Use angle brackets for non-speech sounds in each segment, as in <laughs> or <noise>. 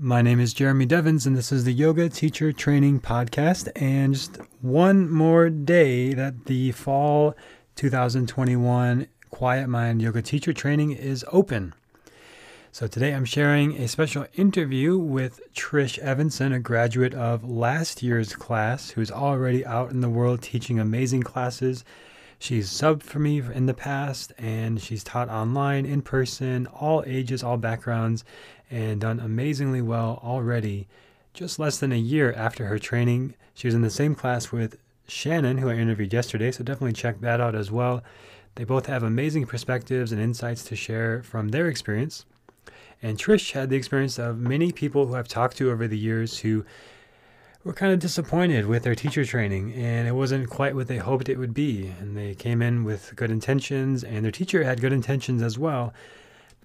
My name is Jeremy Devens, and this is the Yoga Teacher Training Podcast. And just one more day that the fall 2021 Quiet Mind Yoga Teacher Training is open. So today I'm sharing a special interview with Trish Evanson, a graduate of last year's class who's already out in the world teaching amazing classes. She's subbed for me in the past and she's taught online, in person, all ages, all backgrounds, and done amazingly well already. Just less than a year after her training, she was in the same class with Shannon, who I interviewed yesterday, so definitely check that out as well. They both have amazing perspectives and insights to share from their experience. And Trish had the experience of many people who I've talked to over the years who were kind of disappointed with their teacher training and it wasn't quite what they hoped it would be. And they came in with good intentions and their teacher had good intentions as well.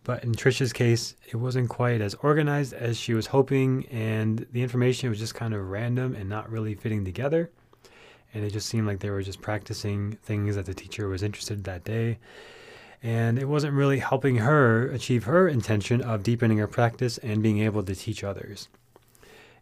But in Trisha's case, it wasn't quite as organized as she was hoping, and the information was just kind of random and not really fitting together. And it just seemed like they were just practicing things that the teacher was interested in that day and it wasn't really helping her achieve her intention of deepening her practice and being able to teach others.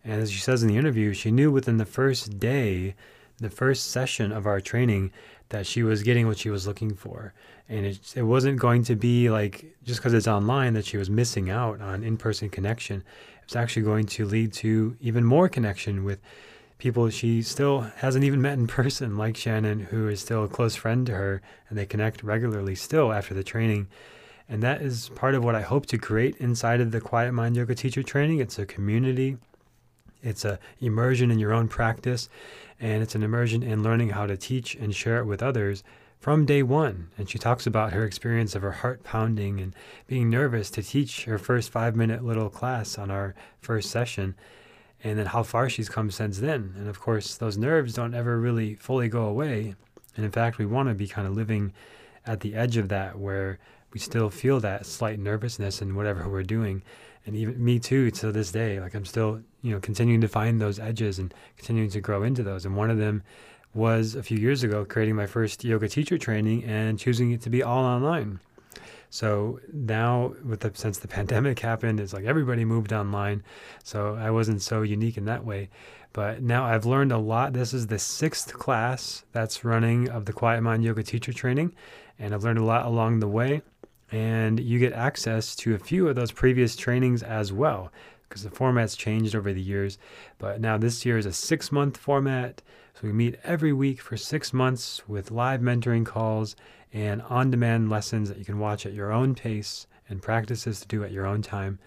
And as she says in the interview, she knew within the first day, the first session of our training, that she was getting what she was looking for. And it, it wasn't going to be like just because it's online that she was missing out on in person connection. It's actually going to lead to even more connection with people she still hasn't even met in <laughs> person, like Shannon, who is still a close friend to her, and they connect regularly still after the training. And that is part of what I hope to create inside of the Quiet Mind Yoga Teacher Training. It's a community, it's a immersion in your own practice, and it's an immersion in learning how to teach and share it with others from day one. And she talks about her experience of her heart pounding and being nervous to teach her first five minute little class on our first session and then how far she's come since then. And of course, those nerves don't ever really fully go away. And in fact, we want to be kind of living at the edge of that where we still feel that slight nervousness in whatever we're doing. And even me too, to this day, like I'm still, you know, continuing to find those edges and continuing to grow into those. And one of them was a few years ago creating my first yoga teacher training and choosing it to be all online. So now, with the since the <laughs> pandemic happened, it's like everybody moved online. So I wasn't so unique in that way. But now I've learned a lot. This is the sixth class that's running of the Quiet Mind Yoga Teacher Training, and I've learned a lot along the way. And you get access to a few of those previous trainings as well, because the format's changed over the years. But now this year is a six month format. So we meet every week for six months with live mentoring calls and on demand lessons that you can watch at your own pace and practices to do at your own time.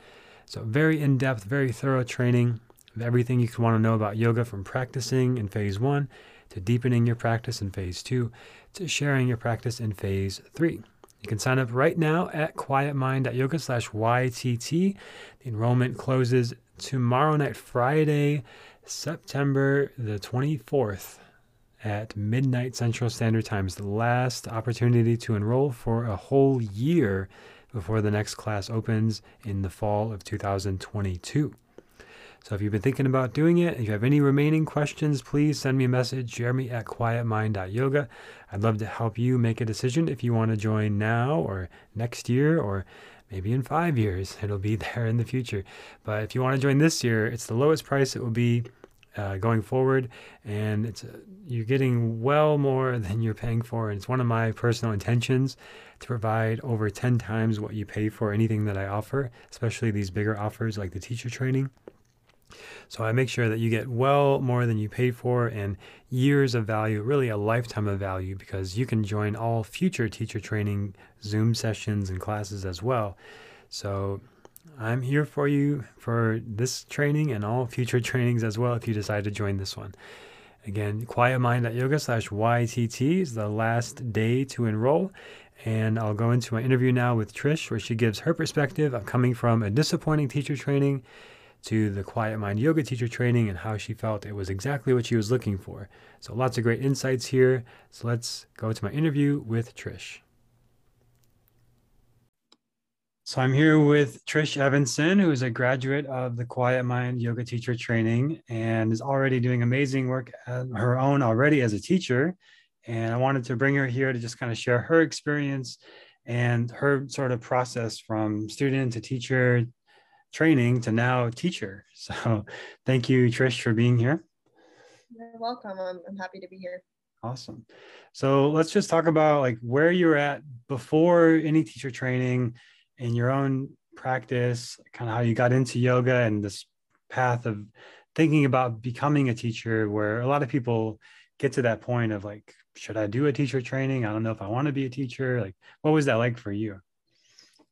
So, very in depth, very thorough training of everything you want to know about yoga from practicing in phase one to deepening your practice in phase two to sharing your practice in phase three. You can sign up right now at quietmind.yoga slash YTT. The enrollment closes tomorrow night, Friday, September the 24th at midnight Central Standard Time is the last opportunity to enroll for a whole year before the next class opens in the fall of 2022. So if you've been thinking about doing it, if you have any remaining questions, please send me a message, jeremy at quietmind.yoga. I'd love to help you make a decision if you want to join now or next year or maybe in five years. <laughs> It'll be there in the future. But if you want to join this year, it's the lowest price it will be uh, going forward, and it's uh, you're getting well more <laughs> than you're paying for. And it's one of my personal intentions to provide over 10 times what you pay for anything that I offer, especially these bigger offers like the teacher training. So I make sure that you get well more than you paid for and years of value, really a lifetime of value, because you can join all future teacher training Zoom sessions and classes as well. So I'm here for you for this training and all future <laughs> trainings as well if you decide to join this one. Again, quietmind.yoga slash YTT is the last day to enroll. And I'll go into my interview now with Trish, where she gives her perspective of coming from a disappointing teacher training to the Quiet Mind Yoga teacher training and how she felt it was exactly what she was looking for. So, lots of great insights here. So, let's go to my interview with Trish. So I'm here with Trish Evanson, who is a graduate of the Quiet Mind Yoga Teacher Training and is already doing amazing work at her own already as a teacher. And I wanted to bring her here to just kind of share her experience and her sort of process from student to teacher training to now teacher. <laughs> So thank you, Trish, for being here. You're welcome. I'm, I'm happy to be here. Awesome. So let's just talk about like where you were at before any teacher training in your own practice, kind of how you got into yoga and this path of thinking about becoming a teacher where a lot of people get to that point of like should i do a teacher training i don't know if i want to be a teacher like what was that like for you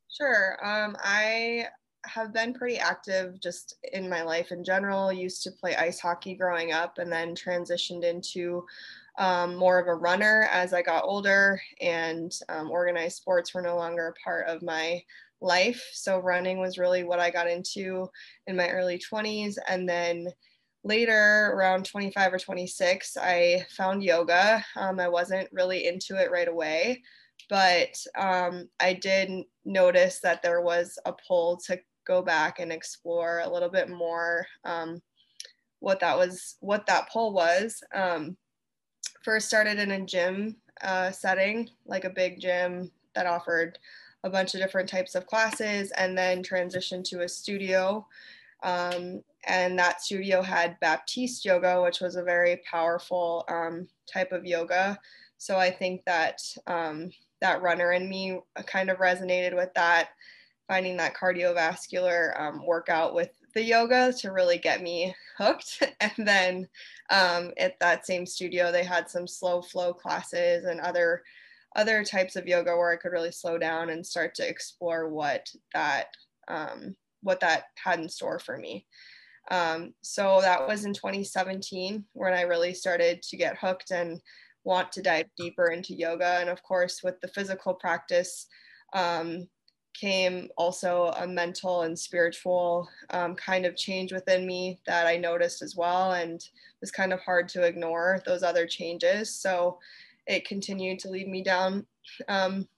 sure um, i have been pretty active just in my life in general used to play ice hockey growing up and then transitioned into um, more of a runner as i got older and um, organized sports were no longer a part of my life. So running was really what I got into in my early 20s. And then later, around 25 or 26, I found yoga. Um, I wasn't really into it right away, but um, I did notice that there was a pull to go back and explore a little bit more um, what that was, what that pull was. Um, first started in a gym uh, setting, like a big gym that offered a bunch of different types of classes and then transitioned to a studio. Um, and that studio had Baptiste yoga, which was a very powerful um, type of yoga. So I think that um, that runner in me kind of resonated with that, finding that cardiovascular um, workout with the yoga to really get me hooked. <laughs> And then um, at that same studio, they had some slow flow classes and other other types of yoga where I could really slow down and start to explore what that um, what that had in store for me. Um, so that was in 2017 when I really started to get hooked and want to dive deeper into yoga. And of course, with the physical practice um, came also a mental and spiritual um, kind of change within me that I noticed as well, and it was kind of hard to ignore those other changes. So it continued to lead me down um,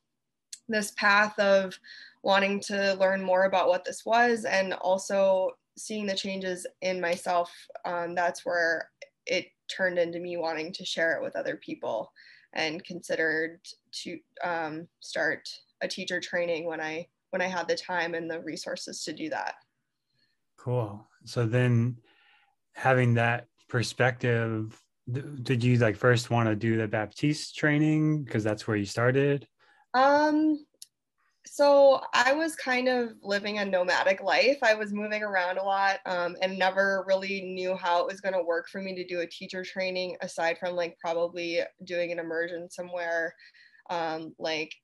this path of wanting to learn more about what this was and also seeing the changes in myself. Um, that's where it turned into me wanting to share it with other people and considered to um, start a teacher training when I when I had the time and the resources to do that. Cool. So then having that perspective did you like first want to do the baptiste training because that's where you started um so i was kind of living a nomadic life i was moving around a lot um, and never really knew how it was going to work for me to do a teacher training aside from like probably doing an immersion somewhere um, like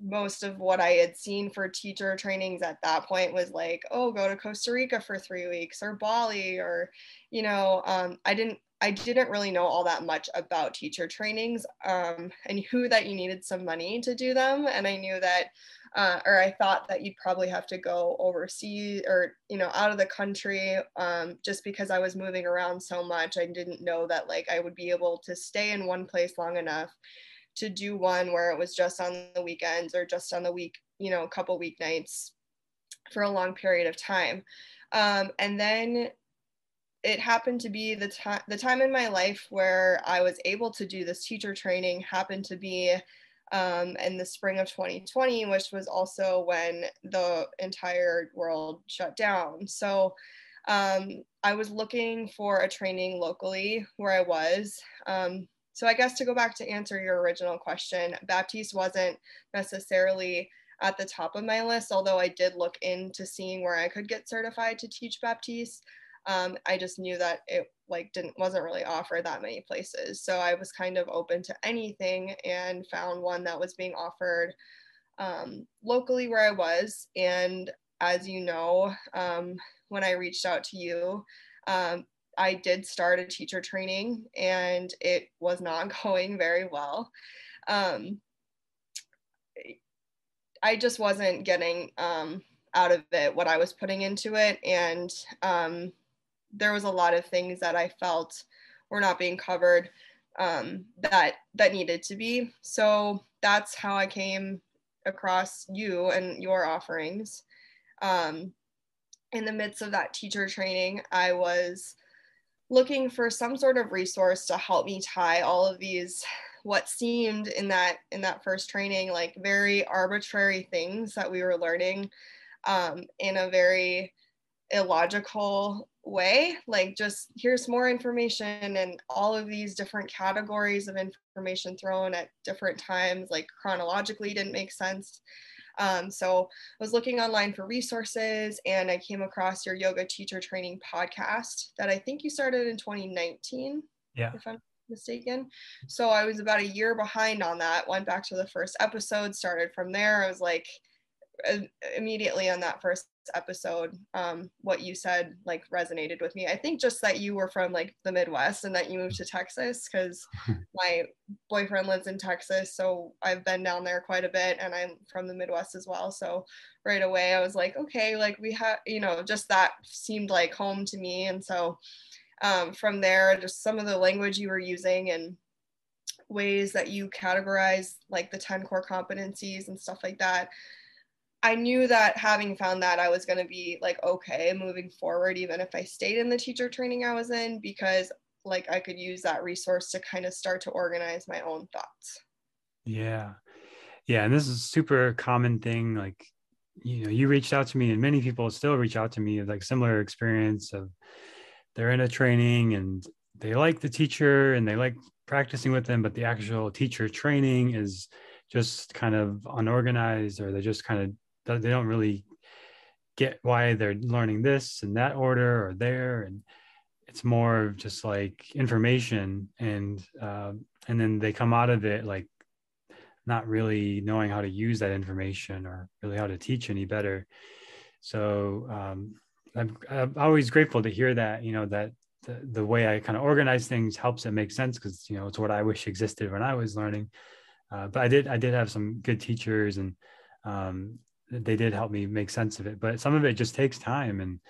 most of what I had seen for teacher trainings at that point was like, oh, go to Costa Rica for three weeks or Bali or, you know, um, I didn't I didn't really know all that much about teacher trainings. Um, I knew that you needed some money to do them, and I knew that, uh, or I thought that you'd probably have to go overseas or you know out of the country. Um, just because I was moving around so much, I didn't know that like I would be able to stay in one place long enough to do one where it was just on the weekends or just on the week, you know, a couple weeknights for a long period of time. Um, and then it happened to be the time the time in my life where I was able to do this teacher training happened to be um, in the spring of 2020, which was also when the entire world shut down. So um, I was looking for a training locally where I was. Um, so I guess to go back to answer your original question, Baptiste wasn't necessarily at the top of my list, although I did look into seeing where I could get certified to teach Baptiste. Um, I just knew that it like didn't wasn't really offered that many places. So I was kind of open to anything and found one that was being offered um, locally where I was. And as you know, um, when I reached out to you, um, I did start a teacher training and it was not <laughs> going very well. Um, I just wasn't getting um, out of it what I was putting into it. And um, there was a lot of things that I felt were not being covered um, that that needed to be. So that's how I came across you and your offerings. Um, in the midst of that teacher training, I was looking for some sort of resource to help me tie all of these what seemed in that in that first training like very arbitrary things that we were learning um, in a very illogical way. Like just here's more information and all of these different categories of information thrown at different times like chronologically didn't make sense um, so I was looking online for resources and I came across your yoga teacher training podcast that I think you started in 2019. Yeah. If I'm mistaken. So I was about a year behind on that, went back to the first episode, started from there. I was like, immediately on that first episode um, what you said like resonated with me. I think just that you were from like the midwest and that you moved to texas because <laughs> my boyfriend lives in texas so i've been down there quite a bit and i'm from the midwest as well. So right away i was like okay like we have you know just that seemed like home to me. And so um, from there just some of the language you were using and ways that you categorize like the 10 core competencies and stuff like that I knew that having found that I was going to be like okay moving forward even if I stayed in the teacher training I was in because like I could use that resource to kind of start to organize my own thoughts. Yeah. Yeah, and this is a super common thing like you know, you reached out to me and many people still reach out to me of like similar experience of they're in a training and they like the teacher and they like practicing with them but the actual teacher training is just kind of unorganized or they just kind of they don't really get why they're learning this in that order or there. And it's more of just like information and uh, and then they come out of it like not really knowing how to use that information or really how to teach any better. So um, I'm, I'm always grateful to hear that you know that the, the way i kind of organize things helps it make sense because you know it's what i wish existed when i was learning. Uh, but i did i did have some good teachers and um, they did help me make sense of it but some of it just takes time. And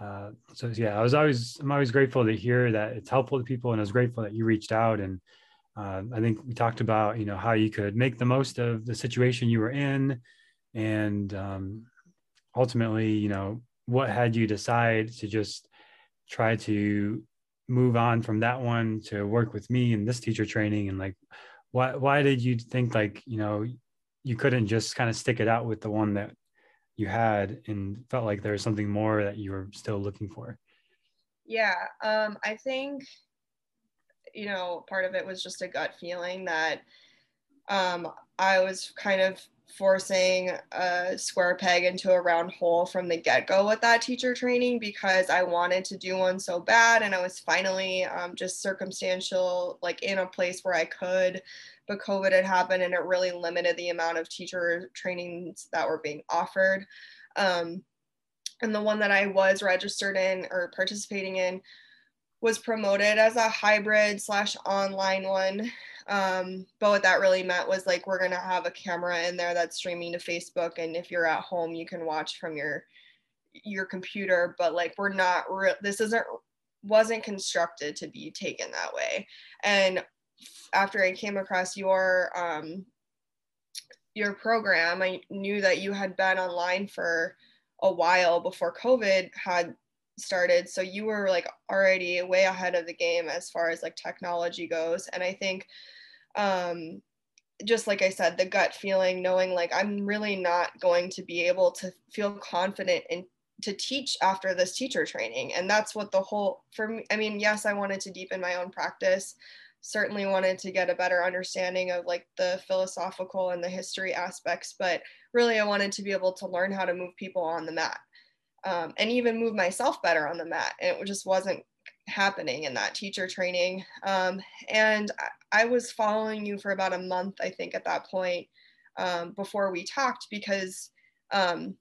uh, so yeah i was always i'm always grateful to hear that it's helpful to people and i was grateful that you reached out. And uh, i think we talked about you know how you could make the most of the situation you were in. And um, ultimately you know what had you decide to just try to move on from that one to work with me in this teacher training? And like why why did you think like you know you couldn't just kind of stick it out with the one that you had and felt like there was something more that you were still looking for. Yeah um, i think you know part of it was just a gut feeling that um, i was kind of forcing a square peg into a round hole from the get-go with that teacher training because i wanted to do one so bad and i was finally um, just circumstantial like in a place where i could but COVID had happened and it really limited the amount of teacher trainings that were being offered. Um, and the one that I was registered in or participating in was promoted as a hybrid slash online one. Um, but what that really meant was like we're gonna have a camera in there that's streaming to Facebook, and if you're at home, you can watch from your your computer. But like we're not re- this isn't wasn't constructed to be taken that way. And after I came across your um, your program, I knew that you had been online for a while before COVID had started. So you were like already way ahead of the game as far as like technology goes. And I think um, just like I said, the gut feeling, knowing like I'm really not going to be able to feel confident in to teach after this teacher training. And that's what the whole for me, I mean, yes, I wanted to deepen my own practice certainly wanted to get a better understanding of like the philosophical and the history aspects but really i wanted to be able to learn how to move people on the mat um, and even move myself better on the mat and it just wasn't happening in that teacher training um, and I, I, was following you for about a month i think at that point um, before we talked because um,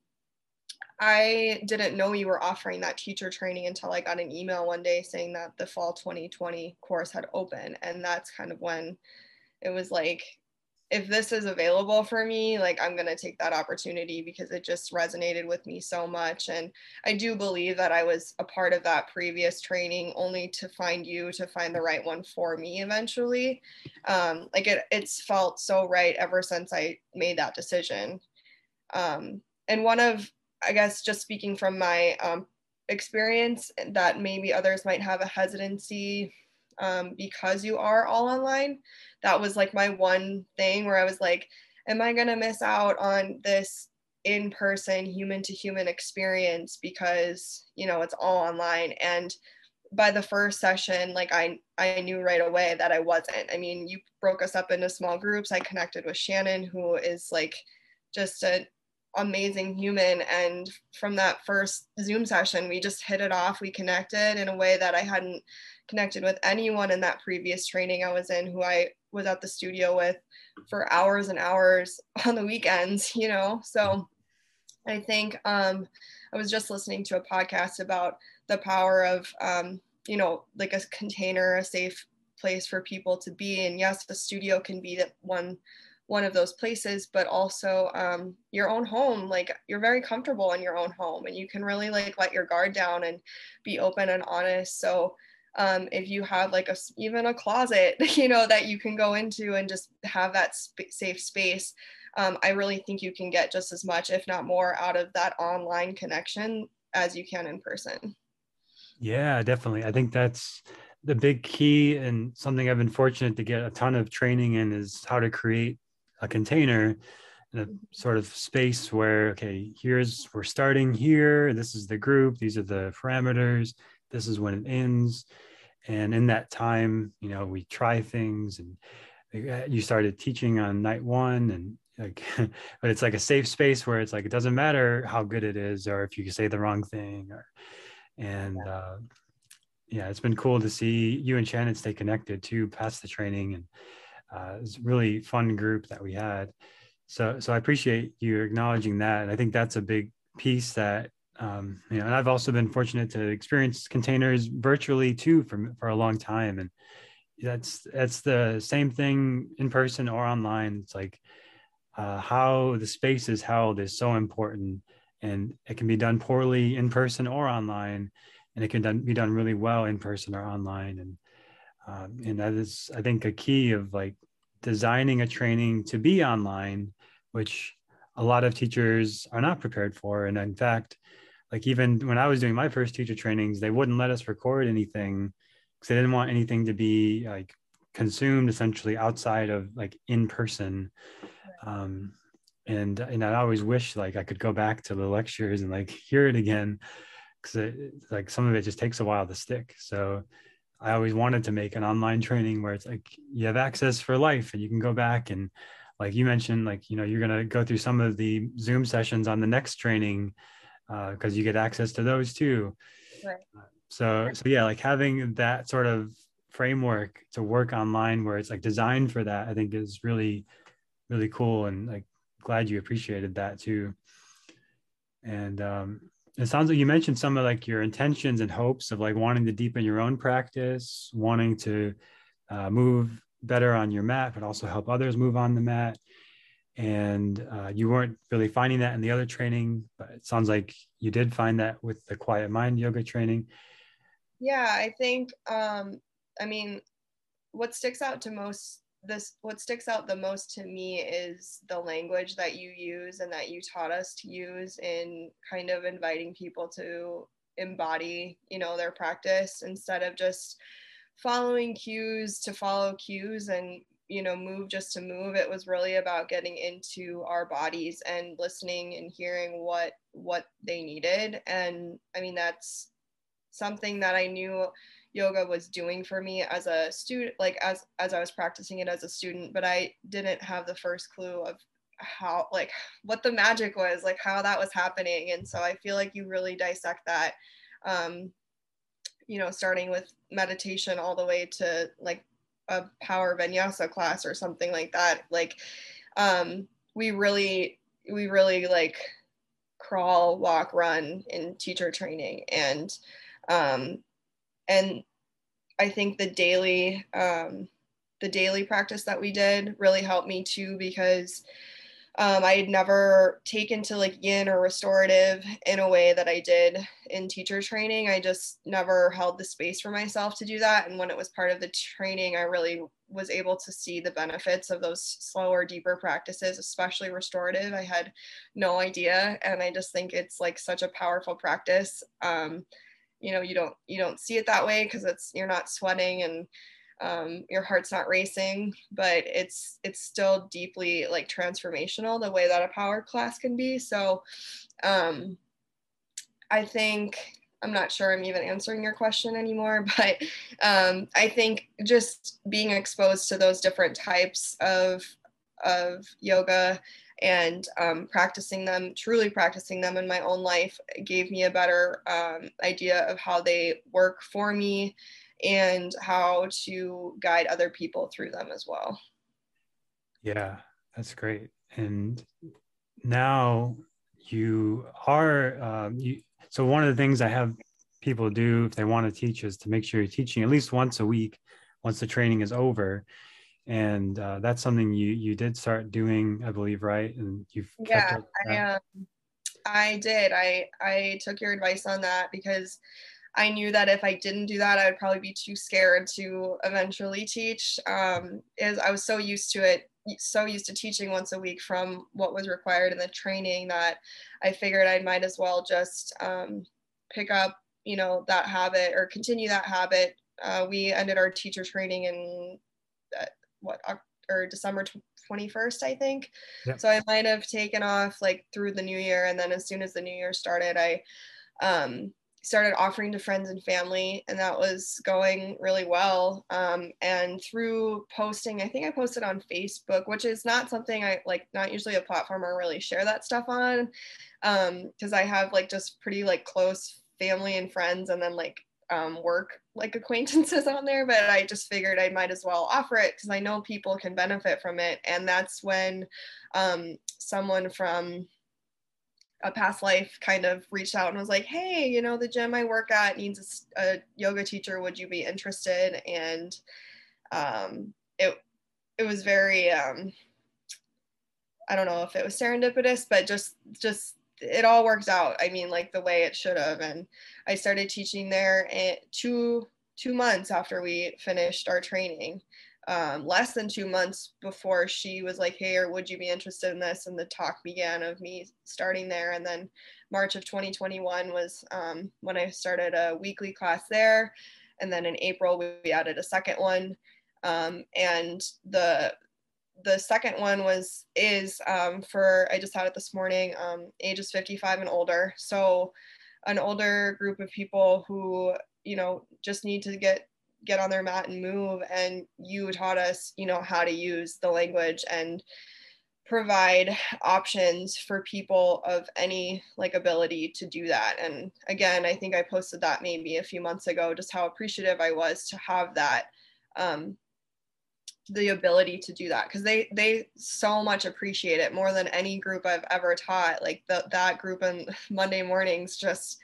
I didn't know you were offering that teacher training until I got an email one day saying that the fall 2020 course had opened. And that's kind of when it was like, if this is available for me, like I'm going to take that opportunity because it just resonated with me so much. And I do believe that I was a part of that previous training only to find you to find the right one for me eventually. Um, like it, it's felt so right ever since I made that decision. Um, and one of I guess just speaking from my um, experience, that maybe others might have a hesitancy um, because you are all online. That was like my one thing where I was like, am I going to miss out on this in person human to human experience because you know it's all online and by the first session like i i knew right away that i wasn't i mean you broke us up into small groups i connected with shannon who is like just an amazing human. And from that first zoom session we just hit it off. We connected in a way that i hadn't connected with anyone in that previous training i was in who i was at the studio with for hours and hours <laughs> on the weekends you know? So i think um, i was just listening to a podcast about the power of um, you know like a container a safe place for people to be. And yes the studio can be that one one of those places but also um, your own home like you're very comfortable in your own home and you can really like let your guard down and be open and honest. So um, if you have like a even a closet <laughs> you know that you can go into and just have that sp- safe space um, i really think you can get just as much if not more out of that online connection as you can in person. Yeah definitely. I think that's the big key and something i've been fortunate to get a ton of training in is how to create a container in a sort of space where okay here's we're starting here this is the group these are the parameters this is when it ends. And in that time you know we try things and uh, you started teaching on night one and like <laughs> but it's like a safe space where it's like it doesn't matter how good it is or if you say the wrong thing or and uh, yeah it's been cool to see you and shannon stay connected too past the training and uh, it's a really fun group that we had so so i appreciate you acknowledging that and i think that's a big piece that um, you know, and I've also been fortunate to experience containers virtually too for for a long time, and that's that's the same thing in person or online. It's like uh, how the space is held is so important, and it can be done poorly in person or online, and it can done, be done really well in person or online, and um, and that is I think a key of like designing a training to be online, which a lot of teachers are not prepared for, and in fact like even when I was doing my first teacher trainings, they wouldn't let us record anything because they didn't want anything to be like consumed essentially outside of like in person. Um, and and I always wish like I could go back to the lectures and like hear it again because like some of it just takes a while to stick. So I always wanted to make an online training where it's like you have access for life and you can go back and like you mentioned like you know you're going to go through some of the zoom sessions on the next training because uh, you get access to those too. Right. Uh, so so yeah, like having that sort of framework to work online where it's like designed for that, I think is really really cool and like glad you appreciated that too. And um, it sounds like you mentioned some of like your intentions and hopes of like wanting to deepen your own practice, wanting to uh, move better on your mat, but also help others move on the mat. And uh, you weren't really finding that in the other training but it sounds like you did find that with the quiet mind yoga training. Yeah i think um i mean what sticks out to most this what sticks out the most to me is the language that you use and that you taught us to use in kind of inviting people to embody you know their practice instead of just following cues to follow cues and you know move just to move. It was really about getting into our bodies and listening and hearing what what they needed. And i mean that's something that i knew yoga was doing for me as a student like as as i was practicing it as a student but i didn't have the first clue of how like what the magic was like how that was happening. And so i feel like you really dissect that um you know starting with meditation all the way to like a power vinyasa class or something like that. Like um we really we really like crawl walk run in teacher training. And um and i think the daily um the daily practice that we did really helped me too because um, I had never taken to like yin or restorative in a way that I did in teacher training. I just never held the space for myself to do that. And when it was part of the training, I really was able to see the benefits of those slower, deeper practices, especially restorative. I had no idea. And I just think it's like such a powerful practice. Um, you know, you don't you don't see it that way because it's you're not sweating and um, your heart's not racing but it's it's still deeply like transformational the way that a power class can be. So um, i think i'm not sure i'm even answering your question anymore <laughs> but um, i think just being exposed to those different types of of yoga and um, practicing them, truly practicing them in my own life, gave me a better um, idea of how they work for me and how to guide other people through them as well. Yeah, that's great. And now you are, um, you, so one of the things I have people do if they want to teach is to make sure you're teaching at least once a week once the training is over and uh, that's something you you did start doing i believe right? And you've yeah i um, i did. I i took your advice on that because i knew that if i didn't do that i would probably be too scared to eventually teach um is i was so used to it so used to teaching once a week from what was required in the training that i figured i might as well just um, pick up you know that habit or continue that habit. Uh, we ended our teacher training in uh, what or December 21st, I think. Yep. So I might have taken off like through the new year. And then as soon as the new year started, I um, started offering to friends and family, and that was going really well. Um, and through posting, I think I posted on Facebook, which is not something I like, not usually a platform I really share that stuff on, because um, I have like just pretty like close family and friends, and then like um, work like acquaintances <laughs> on there, but I just figured I might as well offer it because I know people can benefit from it. And that's when um, someone from a past life kind of reached out and was like, hey, you know, the gym I work at needs a, a yoga teacher. Would you be interested? And um, it, it was very, um, I don't know if it was serendipitous, but just, just it all works out. I mean, like the way it should have. And I started teaching there two two months after we finished our training. Um, less than two months before she was like, "Hey, or would you be interested in this?" And the talk began of me starting there. And then March of 2021 was um, when I started a weekly class there. And then in April we added a second one. Um, and the the second one was is um, for I just had it this morning, um, ages 55 and older. So an older group of people who you know just need to get get on their mat and move. And you taught us, you know, how to use the language and provide options for people of any like ability to do that and again i think i posted that maybe a few months ago just how appreciative i was to have that um, the ability to do that because they they so much appreciate it more than any group I've ever taught. Like the, that group on <laughs> Monday mornings, just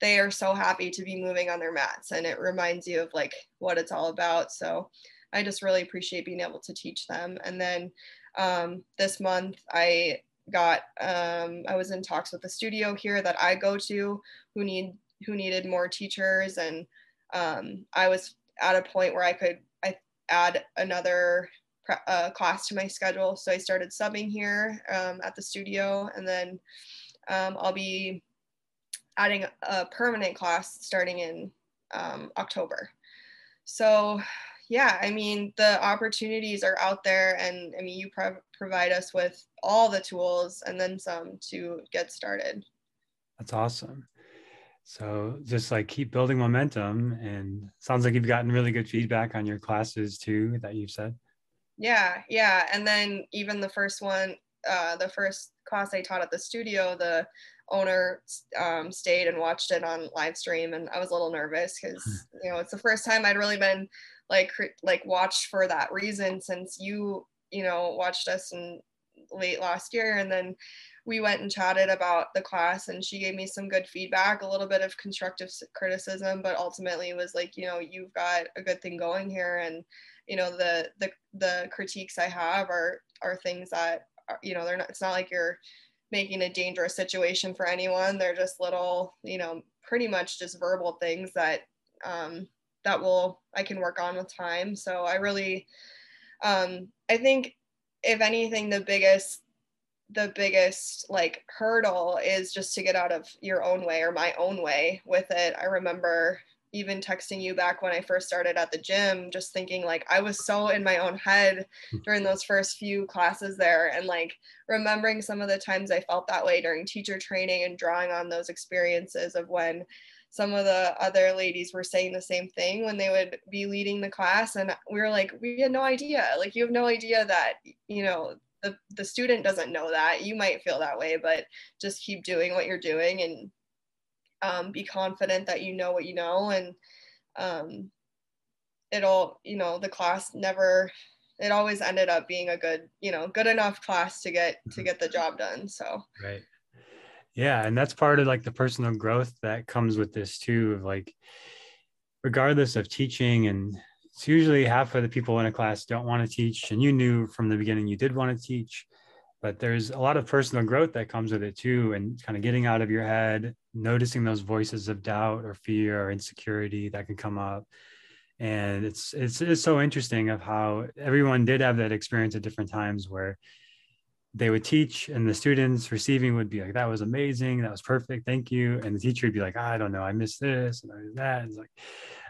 they are so happy to be moving on their mats, and it reminds you of like what it's all about. So I just really appreciate being able to teach them. And then um, this month I got um, I was in talks with the studio here that I go to who need who needed more teachers, and um, I was at a point where I could add another uh, class to my schedule. So I started subbing here um, at the studio, and then um, I'll be adding a permanent class starting in um, October. So, yeah, I mean, the opportunities are out there, and I mean, you pro- provide us with all the tools and then some to get started. That's awesome. So just like keep building momentum and sounds like you've gotten really good feedback on your classes too that you've said. Yeah, yeah. And then even the first one, uh, the first class I taught at the studio, the owner um, stayed and watched it on live stream and I was a little nervous because you know it's the first time I'd really been like like watched for that reason since you you know watched us in late last year and then we went and chatted about the class and she gave me some good feedback a little bit of constructive criticism but ultimately was like you know you've got a good thing going here and you know the the the critiques i have are are things that are, you know they're not it's not like you're making a dangerous situation for anyone. They're just little you know pretty much just verbal things that um that will i can work on with time. So i really um i think if anything the biggest the biggest like hurdle is just to get out of your own way or my own way with it. I remember, even texting you back when I first started at the gym, just thinking like I was so in my own head hmm. during those first few classes there. And like remembering some of the times I felt that way during teacher training and drawing on those experiences of when some of the other ladies were saying the same thing when they would be leading the class. And we were like, we had no idea. Like, you have no idea that, you know, the, the student doesn't know that. You might feel that way, but just keep doing what you're doing and um, be confident that you know what you know and um, it'll you know the class never it always ended up being a good you know good enough class to get to mm-hmm. get the job done so right yeah and that's part of like the personal growth that comes with this too of like regardless of teaching and it's usually half of the people in a class don't want to teach and you knew from the beginning you did want to teach but there's a lot of personal growth that comes with it too and kind of getting out of your head noticing those voices of doubt or fear or insecurity that can come up. And it's it's it's so interesting of how everyone did have that experience at different times where they would teach and the students receiving would be like that was amazing. That was perfect. Thank you. And the teacher would be like i don't know. I missed this and I missed that. It's like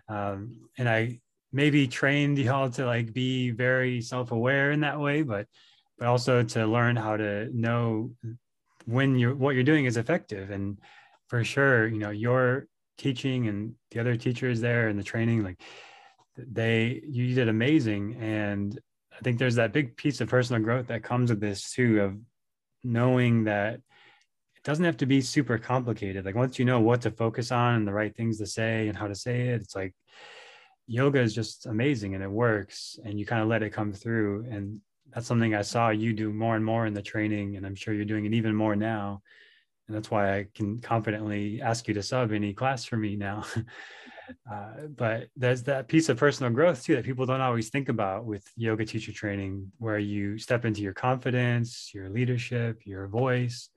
um, and i maybe trained y'all to like be very self-aware in that way but but also to learn how to know when you're what you're doing is effective. And for sure you know your teaching and the other teachers there and the training like they you did amazing. And i think there's that big piece of personal growth that comes with this too of knowing that it doesn't have to be super complicated. Like once you know what to focus on and the right things to say and how to say it it's like yoga is just amazing and it works and you kind of let it come through and that's something I saw you do more and more in the training, and I'm sure you're doing it even more now. And that's why I can confidently ask you to sub any class for me now. <laughs> uh, but there's that piece of personal growth too that people don't always think about with yoga teacher training, where you step into your confidence, your leadership, your voice.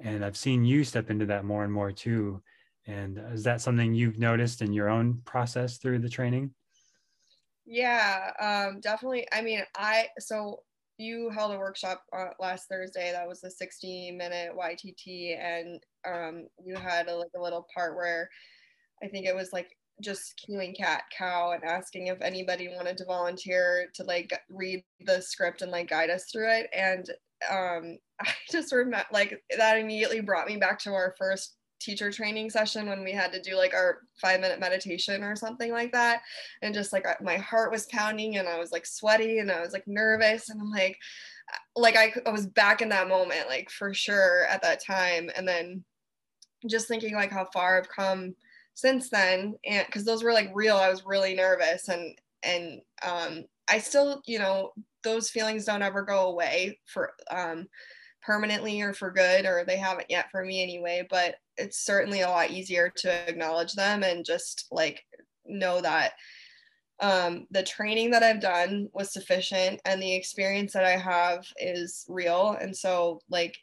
And I've seen you step into that more and more too. And is that something you've noticed in your own process through the training? Yeah, um, definitely. I mean, I so you held a workshop uh, last Thursday that was a 60 minute YTT, and um, you had a, like a little part where I think it was like just cueing cat cow and asking if anybody wanted to volunteer to like read the script and like guide us through it and um <laughs> i just remember like that immediately brought me back to our first teacher training session when we had to do like our five minute meditation or something like that. And just like my heart was pounding and i was like sweaty and i was like nervous. And i'm like like I, I was back in that moment like for sure at that time. And then just thinking like how far i've come since then. And because those were like real i was really nervous. And and um i still you know those feelings don't ever go away for um permanently or for good or they haven't yet for me anyway but it's certainly a lot easier to acknowledge them and just like know that um, the training that I've done was sufficient and the experience that I have is real. And so, like,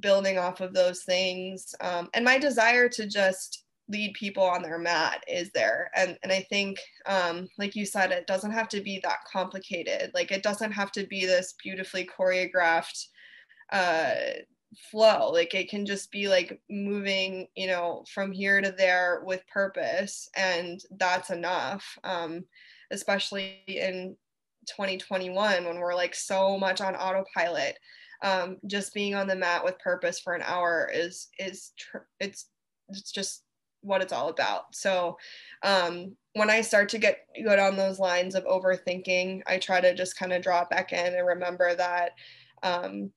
building off of those things um, and my desire to just lead people on their mat is there. And, and I think, um, like you said, it doesn't have to be that complicated. Like, it doesn't have to be this beautifully choreographed uh, flow. Like it can just be like moving you know from here to there with purpose and that's enough um especially in 2021 when we're like so much on autopilot. Um just being on the mat with purpose for an hour is is tr- it's it's just what it's all about. So um when i start to get go down those lines of overthinking i try to just kind of draw it back in and remember that um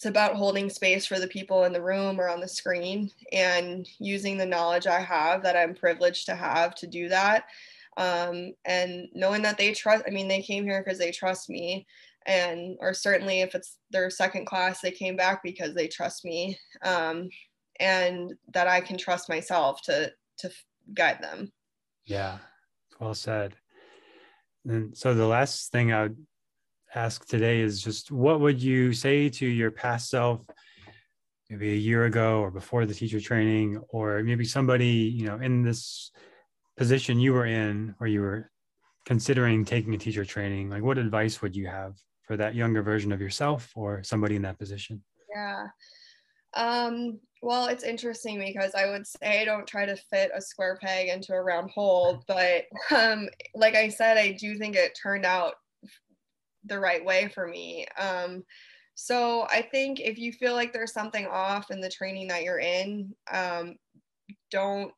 it's about holding space for the people in the room or on the screen and using the knowledge I have that I'm privileged to have to do that. Um, and knowing that they trust, I mean, they came here because they trust me. And, or certainly if it's their second class, they came back because they trust me. Um, and that I can trust myself to, to guide them. Yeah. Well said. And so the last thing I would ask today is just what would you say to your past self maybe a year ago or before the teacher training or maybe somebody you know in this position you were in where you were considering taking a teacher training? Like what advice would you have for that younger version of yourself or somebody in that position? Yeah. Um well, it's interesting because I would say don't try to fit a square peg into a round hole, <laughs> but um, like I said, I do think it turned out the right way for me. Um, so I think if you feel like there's something off in the training that you're in, um, don't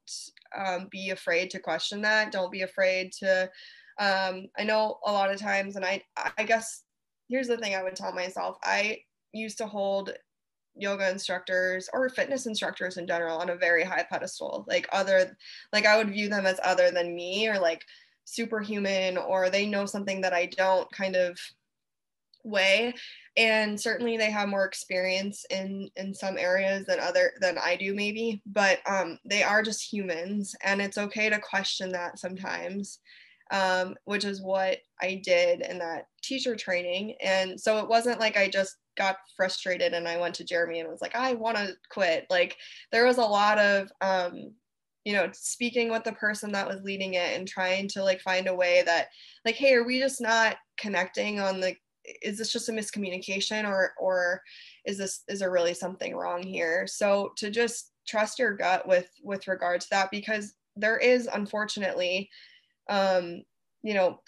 um, be afraid to question that. Don't be afraid to. Um, I know a lot of times, and I I guess here's the thing I would tell myself. I used to hold yoga instructors or fitness instructors in general on a very high pedestal like other like i would view them as other than me or like superhuman or they know something that i don't kind of way and certainly they have more experience in in some areas than other than i do maybe but um they are just humans and it's okay to question that sometimes um, which is what I did in that teacher training. And so it wasn't like I just got frustrated and I went to Jeremy and was like, I want to quit. Like there was a lot of, um, you know, speaking with the person that was leading it and trying to like find a way that like, hey, are we just not connecting on the, is this just a miscommunication or, or is this, is there really something wrong here? So to just trust your gut with, with regard to that, because there is unfortunately, um, you know,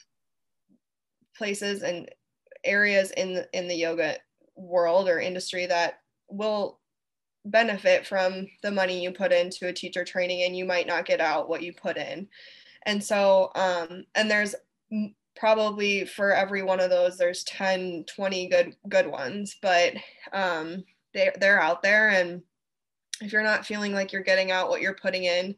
places and areas in in the yoga world or industry that will benefit from the money you put into a teacher training and you might not get out what you put in. And so um, and there's probably for every one of those there's 10 20 good good ones but um, they, they're out there. And if you're not feeling like you're getting out what you're putting in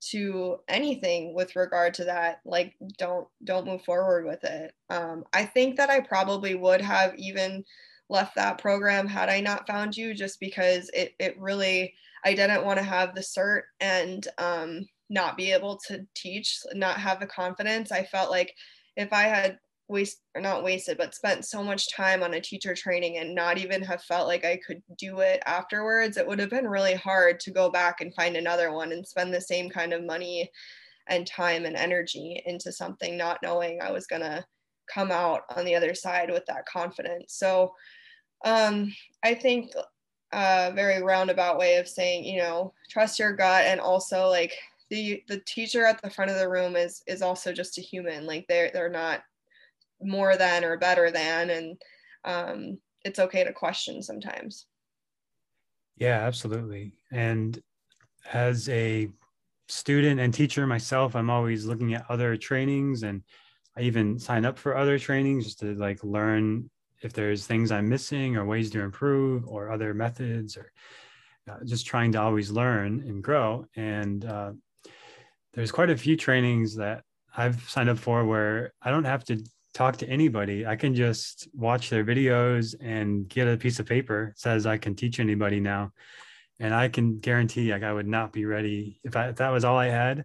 to anything with regard to that like don't don't move forward with it. Um, i think that i probably would have even left that program had I not found you, just because it, it really, I didn't want to have the cert and um, not be able to teach, not have the confidence. I felt like if I had waste or not wasted, but spent so much time on a teacher training and not even have felt like I could do it afterwards, it would have been really hard to go back and find another one and spend the same kind of money and time and energy into something, not knowing I was going to come out on the other side with that confidence. So um, I think a very roundabout way of saying, you know, trust your gut and also like the the teacher at the front of the room is is also just a human. Like they're they're not more than or better than and um, it's okay to question sometimes. Yeah, absolutely. And as a student and teacher myself, I'm always looking at other trainings and I even sign up for other trainings just to like learn if there's things I'm missing or ways to improve or other methods or uh, just trying to always learn and grow. And uh, there's quite a few trainings that I've signed up for where I don't have to talk to anybody. I can just watch their videos and get a piece of paper says I can teach anybody now. And I can guarantee like I would not be ready if, I, if that was all I had.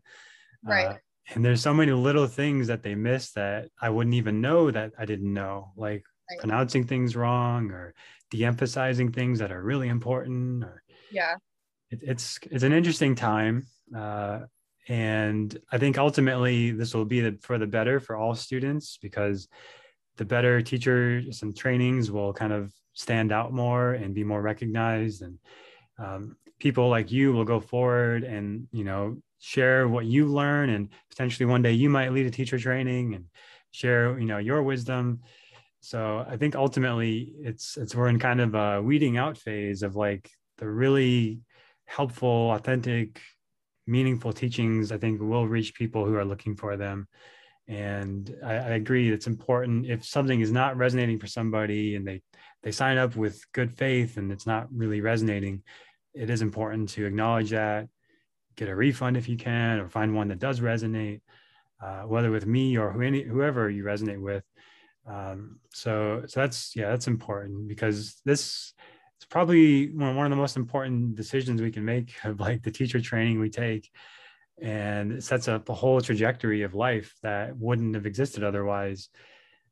Right. Uh, and there's so many little things that they miss that I wouldn't even know that I didn't know. Like right. pronouncing things wrong or de-emphasizing things that are really important or yeah it, it's it's an interesting time uh, and i think ultimately this will be the, for the better for all students because the better teachers and trainings will kind of stand out more and be more recognized and um, people like you will go forward and you know share what you learn and potentially one day you might lead a teacher training and share you know your wisdom so I think ultimately it's it's we're in kind of a weeding out phase of like the really helpful, authentic, meaningful teachings. I think will reach people who are looking for them. And I, I agree, it's important if something is not resonating for somebody and they they sign up with good faith and it's not really resonating, it is important to acknowledge that, get a refund if you can, or find one that does resonate, uh, whether with me or who any, whoever you resonate with um, so so that's yeah that's important because this it's probably one, of the most important decisions we can make of like the teacher training we take. And it sets up a whole trajectory of life that wouldn't have existed otherwise.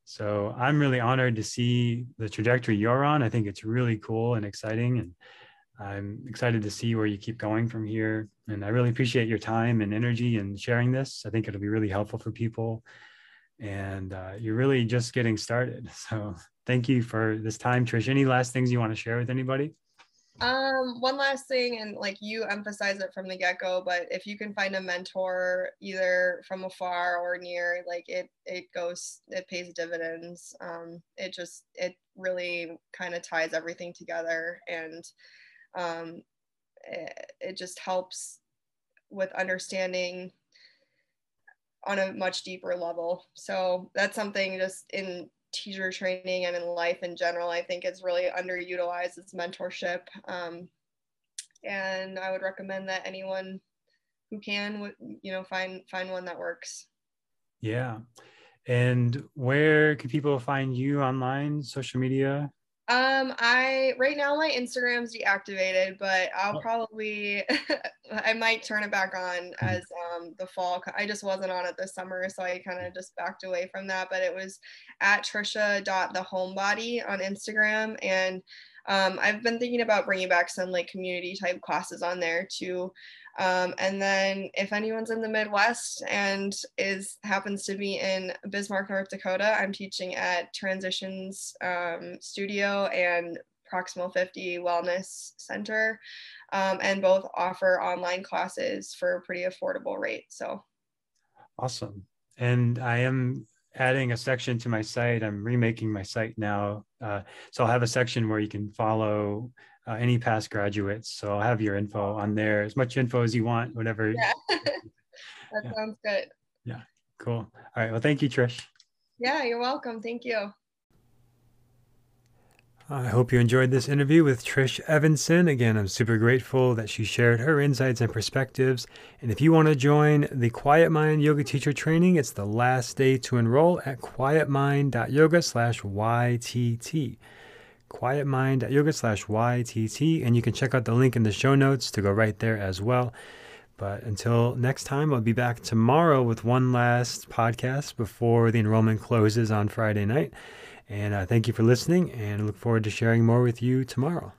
So i'm really honored to see the trajectory you're on. I think it's really cool and exciting. And i'm excited to see where you keep going from here. And i really appreciate your time and energy and sharing this. I think it'll be really helpful for people and uh, you're really just getting started. <laughs> So thank you for this time, Trish. Any last things you want to share with anybody? Um, one last thing, and like you emphasize it from the get go, but if you can find a mentor either from afar or near, like it, it goes, it pays dividends. Um, it just, it really kind of ties everything together and um, it, it just helps with understanding on a much deeper level. So that's something just in teacher training and in life in general, I think it's really underutilized. It's mentorship. Um, and I would recommend that anyone who can you know, find, find one that works. Yeah. And where can people find you online, social media? Um, I right now my Instagram's deactivated, but I'll oh. probably <laughs> I might turn it back on hmm. as um the fall. I just wasn't on it this summer, so I kind of just backed away from that. But it was at Trisha dot the homebody on Instagram, and um, I've been thinking about bringing back some like community type classes on there too. Um, and then if anyone's in the Midwest and is happens to be in Bismarck, North Dakota, I'm teaching at Transitions um, Studio and Proximal 50 Wellness Center, um, and both offer online classes for a pretty affordable rate. So awesome. And I am adding a section to my site. I'm remaking my site now. Uh, so I'll have a section where you can follow uh, any past graduates. So I'll have your info on there, as much info as you want, whatever. Yeah, <laughs> that yeah. sounds good. Yeah, cool. All right. Well, thank you, Trish. Yeah, you're welcome. Thank you. I hope you enjoyed this interview with Trish Evanson. Again, I'm super grateful that she shared her insights and perspectives. And if you want to join the Quiet Mind Yoga Teacher Training, it's the last day to enroll at quietmind.yoga slash YTT quietmind.yoga slash YTT. And you can check out the link in the show notes to go right there as well. But until next time, I'll be back tomorrow with one last podcast before the enrollment closes on Friday night. And uh, thank you for listening, and I look forward to sharing more with you tomorrow.